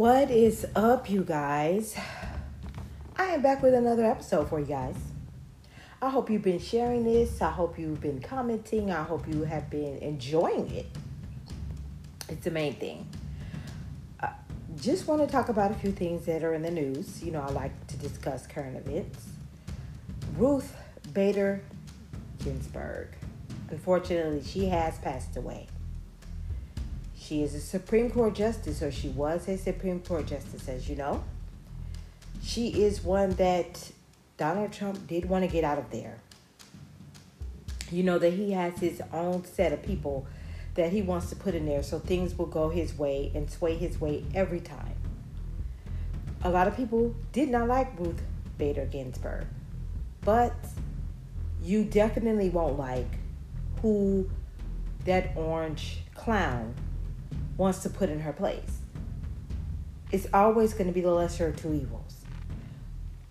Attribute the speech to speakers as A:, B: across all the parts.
A: What is up, you guys? I am back with another episode for you guys. I hope you've been sharing this. I hope you've been commenting. I hope you have been enjoying it. It's the main thing. I just want to talk about a few things that are in the news. You know, I like to discuss current events. Ruth Bader Ginsburg. Unfortunately, she has passed away. She is a Supreme Court justice, or she was a Supreme Court justice, as you know. She is one that Donald Trump did want to get out of there. You know that he has his own set of people that he wants to put in there so things will go his way and sway his way every time. A lot of people did not like Ruth Bader Ginsburg, but you definitely won't like who that orange clown wants to put in her place. It's always going to be the lesser of two evils.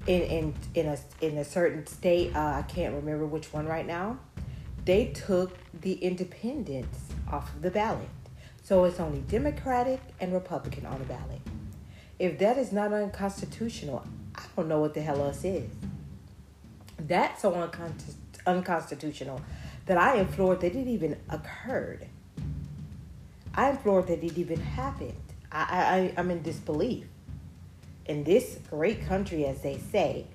A: In in in a in a certain state, uh, I can't remember which one right now. They took the independents off of the ballot, so it's only Democratic and Republican on the ballot. If that is not unconstitutional, I don't know what the hell else is. That's so unconstitutional that I am floored that it even occurred. I'm floored that it even happened. I, I, I'm in disbelief. In this great country, as they say,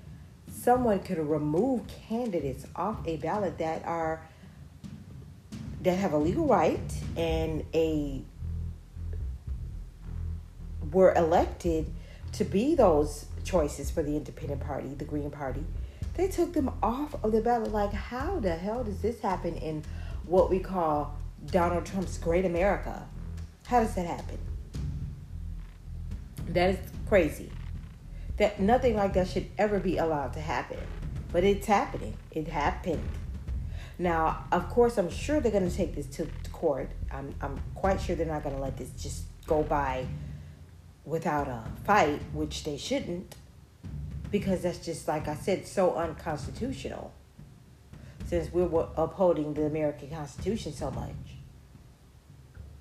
A: someone could remove candidates off a ballot that are that have a legal right and a were elected to be those choices for the independent party, the Green Party. They took them off of the ballot. Like, how the hell does this happen in what we call Donald Trump's great America? How does that happen? That is crazy. That nothing like that should ever be allowed to happen. But it's happening. It happened. Now, of course, I'm sure they're going to take this to court. I'm, I'm quite sure they're not going to let this just go by without a fight, which they shouldn't, because that's just, like I said, so unconstitutional since we're upholding the American Constitution so much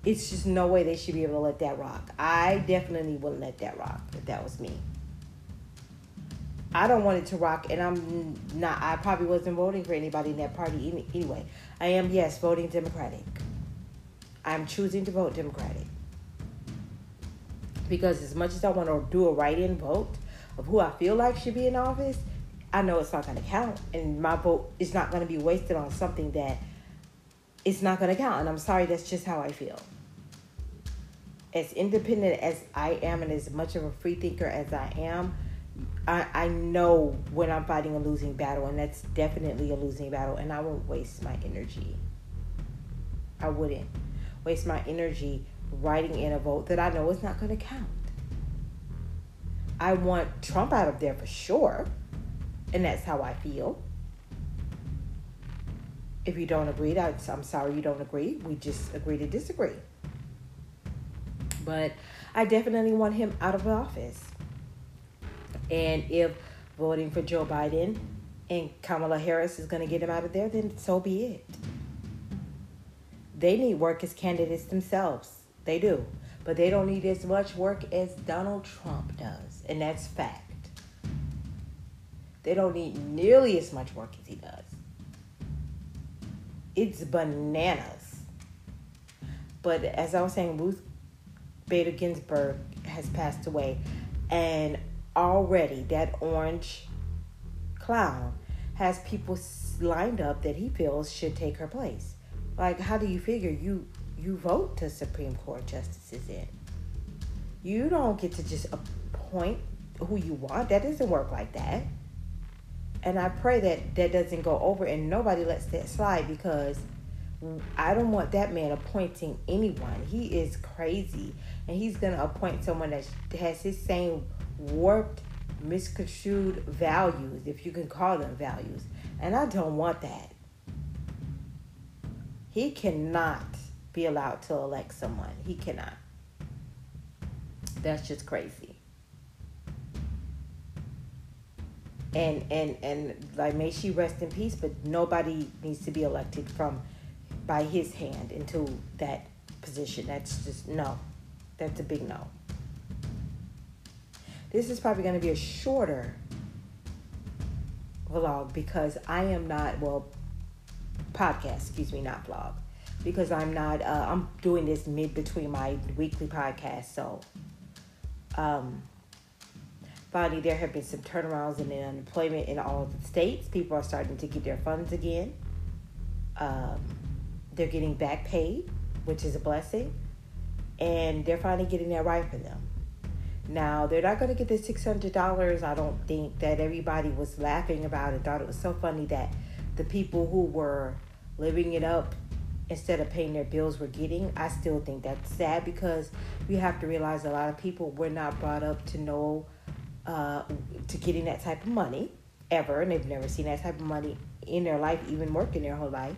A: it's just no way they should be able to let that rock. I definitely wouldn't let that rock if that was me. I don't want it to rock, and I'm not. I probably wasn't voting for anybody in that party anyway. I am, yes, voting Democratic. I'm choosing to vote Democratic because as much as I want to do a write-in vote of who I feel like should be in office, I know it's not going to count, and my vote is not going to be wasted on something that it's not going to count. And I'm sorry, that's just how I feel as independent as I am and as much of a free thinker as I am, I, I know when I'm fighting a losing battle, and that's definitely a losing battle, and I won't waste my energy. I wouldn't waste my energy writing in a vote that I know is not going to count. I want Trump out of there for sure, and that's how I feel. If you don't agree, I'm sorry you don't agree. We just agree to disagree. But I definitely want him out of office. And if voting for Joe Biden and Kamala Harris is going to get him out of there, then so be it. They need work as candidates themselves. They do. But they don't need as much work as Donald Trump does. And that's fact. They don't need nearly as much work as he does. It's bananas. But as I was saying, Ruth Bader Ginsburg has passed away, and already that orange clown has people lined up that he feels should take her place. Like, how do you figure you you vote to Supreme Court justices in? You don't get to just appoint who you want. That doesn't work like that. And I pray that that doesn't go over and nobody lets that slide because I don't want that man appointing anyone. He is crazy and he's going to appoint someone that has his same warped, misconstrued values, if you can call them values. And I don't want that. He cannot be allowed to elect someone. He cannot. That's just crazy. And and and like may she rest in peace, but nobody needs to be elected from by his hand into that position. That's just no. That's a big no. This is probably going to be a shorter vlog because I am not, well, podcast, excuse me, not vlog. Because I'm not, uh, I'm doing this mid between my weekly podcast. So, um, finally, there have been some turnarounds in unemployment in all the states. People are starting to get their funds again. Um, they're getting back paid, which is a blessing. And they're finally getting that right for them. Now, they're not going to get the $600. I don't think that everybody was laughing about it, thought it was so funny that the people who were living it up instead of paying their bills were getting. I still think that's sad because we have to realize a lot of people were not brought up to know, uh, to getting that type of money ever, and they've never seen that type of money in their life, even working their whole life.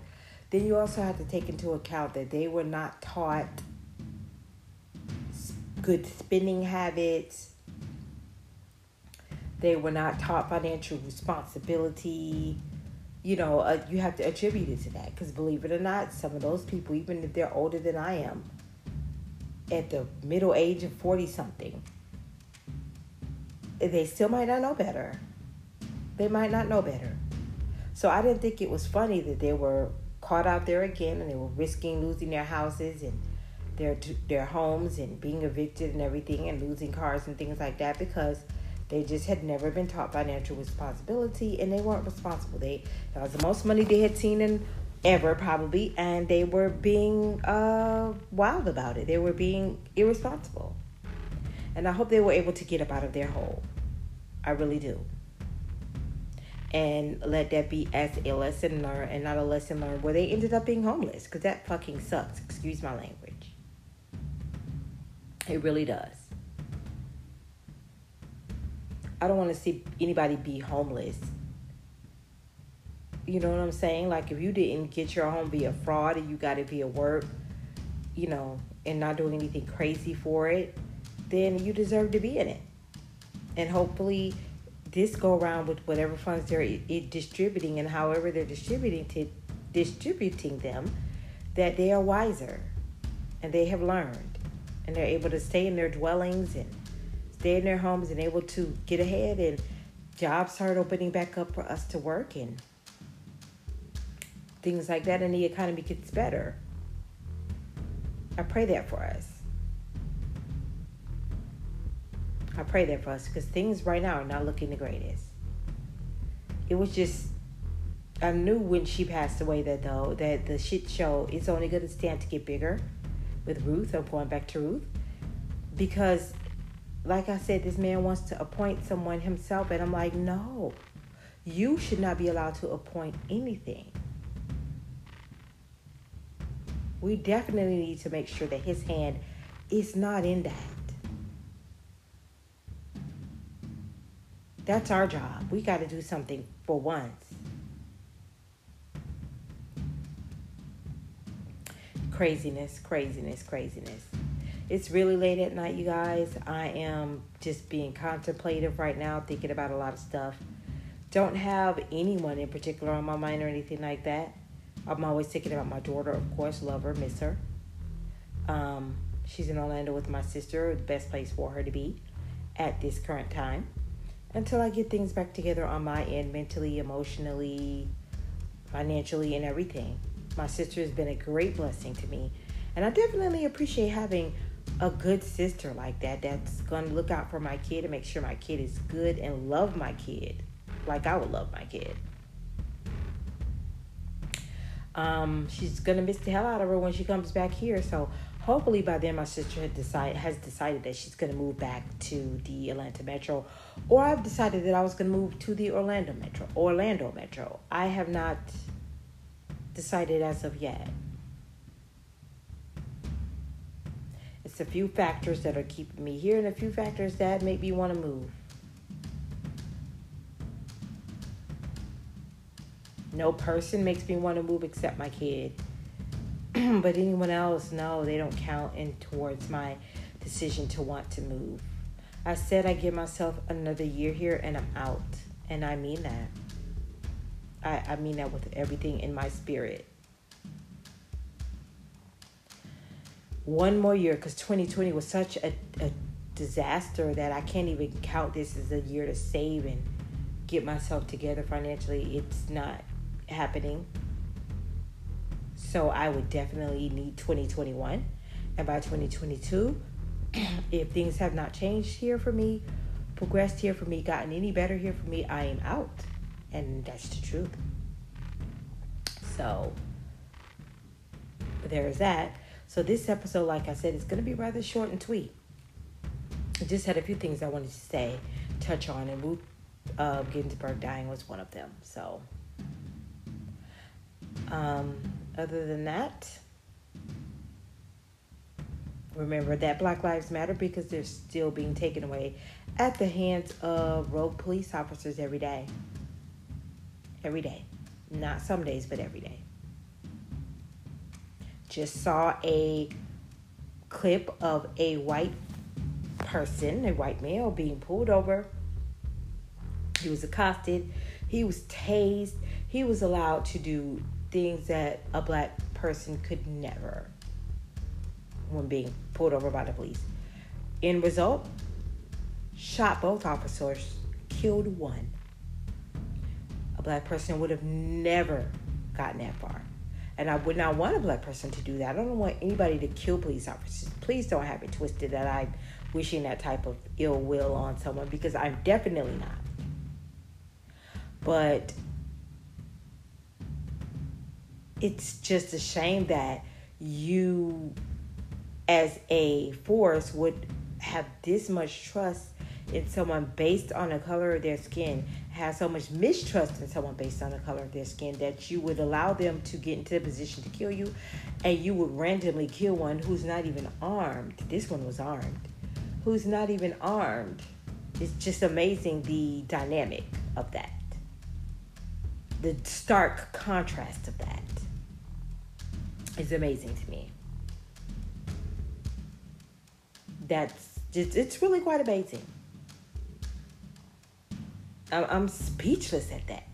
A: Then you also have to take into account that they were not taught good spending habits. They were not taught financial responsibility. You know, uh, you have to attribute it to that because believe it or not, some of those people, even if they're older than I am, at the middle age of 40 something, they still might not know better. They might not know better. So I didn't think it was funny that they were caught out there again and they were risking losing their houses and their their homes and being evicted and everything and losing cars and things like that because they just had never been taught financial responsibility and they weren't responsible. They that was the most money they had seen in ever probably and they were being uh, wild about it. They were being irresponsible. And I hope they were able to get up out of their hole. I really do. And let that be as a lesson learned and not a lesson learned where they ended up being homeless because that fucking sucks. Excuse my language. It really does. I don't want to see anybody be homeless. You know what I'm saying? Like if you didn't get your home via fraud and you got it via work, you know, and not doing anything crazy for it, then you deserve to be in it. And hopefully this go around with whatever funds they're it, distributing and however they're distributing to distributing them, that they are wiser and they have learned and they're able to stay in their dwellings and stay in their homes and able to get ahead and jobs start opening back up for us to work and things like that and the economy gets better. I pray that for us. I pray that for us because things right now are not looking the greatest. It was just I knew when she passed away that though that the shit show is only going to stand to get bigger with Ruth. I'm going back to Ruth because, like I said, this man wants to appoint someone himself, and I'm like, no, you should not be allowed to appoint anything. We definitely need to make sure that his hand is not in that. That's our job. We got to do something for once. craziness, craziness, craziness. It's really late at night, you guys. I am just being contemplative right now, thinking about a lot of stuff. Don't have anyone in particular on my mind or anything like that. I'm always thinking about my daughter, of course, love her, miss her. Um, she's in Orlando with my sister, the best place for her to be at this current time. Until I get things back together on my end, mentally, emotionally, financially, and everything. My sister has been a great blessing to me. And I definitely appreciate having a good sister like that that's going to look out for my kid and make sure my kid is good and love my kid like I would love my kid. Um, she's gonna miss the hell out of her when she comes back here. So hopefully by then my sister had decided has decided that she's gonna move back to the Atlanta Metro, or I've decided that I was gonna move to the Orlando Metro. Orlando Metro. I have not decided as of yet. It's a few factors that are keeping me here and a few factors that make me want to move. No person makes me want to move except my kid. but anyone else, no, they don't count in towards my decision to want to move. I said I give myself another year here and I'm out. And I mean that. I, I mean that with everything in my spirit. One more year, because 2020 was such a, a disaster that I can't even count this as a year to save and get myself together financially. It's not happening. So I would definitely need 2021. And by 2022, if things have not changed here for me, progressed here for me, gotten any better here for me, I am out. And that's the truth. So there's that. So this episode, like I said, is going to be rather short and sweet. I just had a few things I wanted to say, touch on, and Ruth uh, Ginsburg dying was one of them. So, um, other than that, remember that Black Lives Matter because they're still being taken away at the hands of rogue police officers every day. Every day. Not some days, but every day. Just saw a clip of a white person, a white male, being pulled over. He was accosted. He was tased. He was allowed to do things that a black person could never when being pulled over by the police. In result, shot both officers, killed one. A black person would have never gotten that far. And I would not want a black person to do that. I don't want anybody to kill police officers. Please don't have it twisted that I'm wishing that type of ill will on someone because I'm definitely not. But it's just a shame that you as a force would have this much trust in someone based on the color of their skin, have so much mistrust in someone based on the color of their skin that you would allow them to get into the position to kill you and you would randomly kill one who's not even armed. This one was armed. Who's not even armed. It's just amazing the dynamic of that. The stark contrast of that is amazing to me that's just, it's really quite amazing. I'm, I'm speechless at that.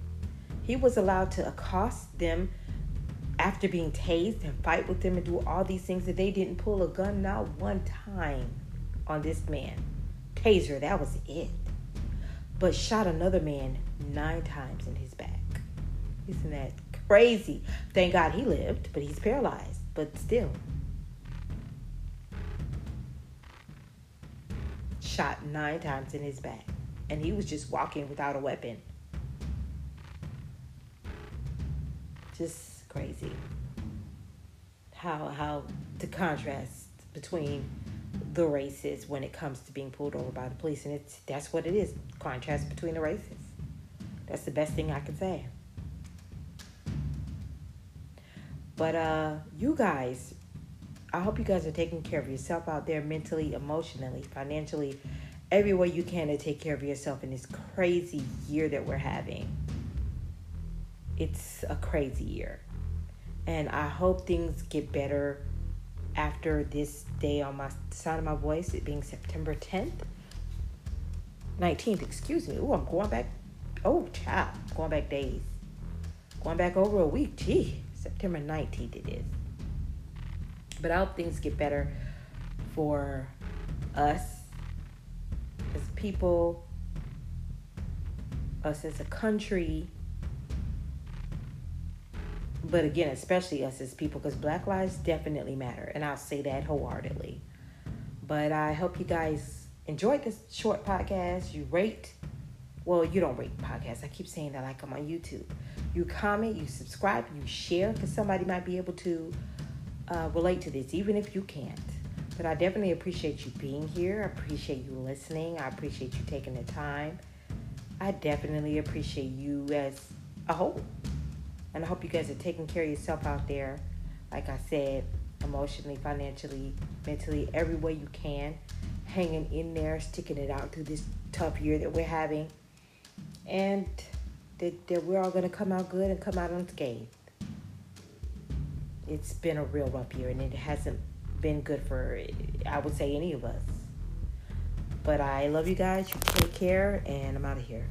A: He was allowed to accost them after being tased and fight with them and do all these things that they didn't pull a gun not one time on this man. Taser, that was it. But shot another man nine times in his back. Isn't that crazy? Thank God he lived, but he's paralyzed. But still, shot nine times in his back. And he was just walking without a weapon. Just crazy. How how the contrast between the races when it comes to being pulled over by the police. And it's that's what it is. Contrast between the races. That's the best thing I can say. But uh you guys I hope you guys are taking care of yourself out there mentally, emotionally, financially, every way you can to take care of yourself in this crazy year that we're having. It's a crazy year. And I hope things get better after this day on my sound of my voice, it being September 10th. 19th, excuse me. Oh, I'm going back. Oh, child. Going back days. Going back over a week. Gee, September 19th it is. But I hope things get better for us as people, us as a country. But again, especially us as people, because Black lives definitely matter. And I'll say that wholeheartedly. But I hope you guys enjoyed this short podcast. You rate. Well, you don't rate podcasts. I keep saying that like I'm on YouTube. You comment, you subscribe, you share, because somebody might be able to uh, relate to this, even if you can't. But I definitely appreciate you being here. I appreciate you listening. I appreciate you taking the time. I definitely appreciate you as a whole. And I hope you guys are taking care of yourself out there. Like I said, emotionally, financially, mentally, every way you can. Hanging in there, sticking it out through this tough year that we're having. And that, that we're all going to come out good and come out unscathed it's been a real rough year and it hasn't been good for I would say any of us. But I love you guys. You take care and I'm out of here.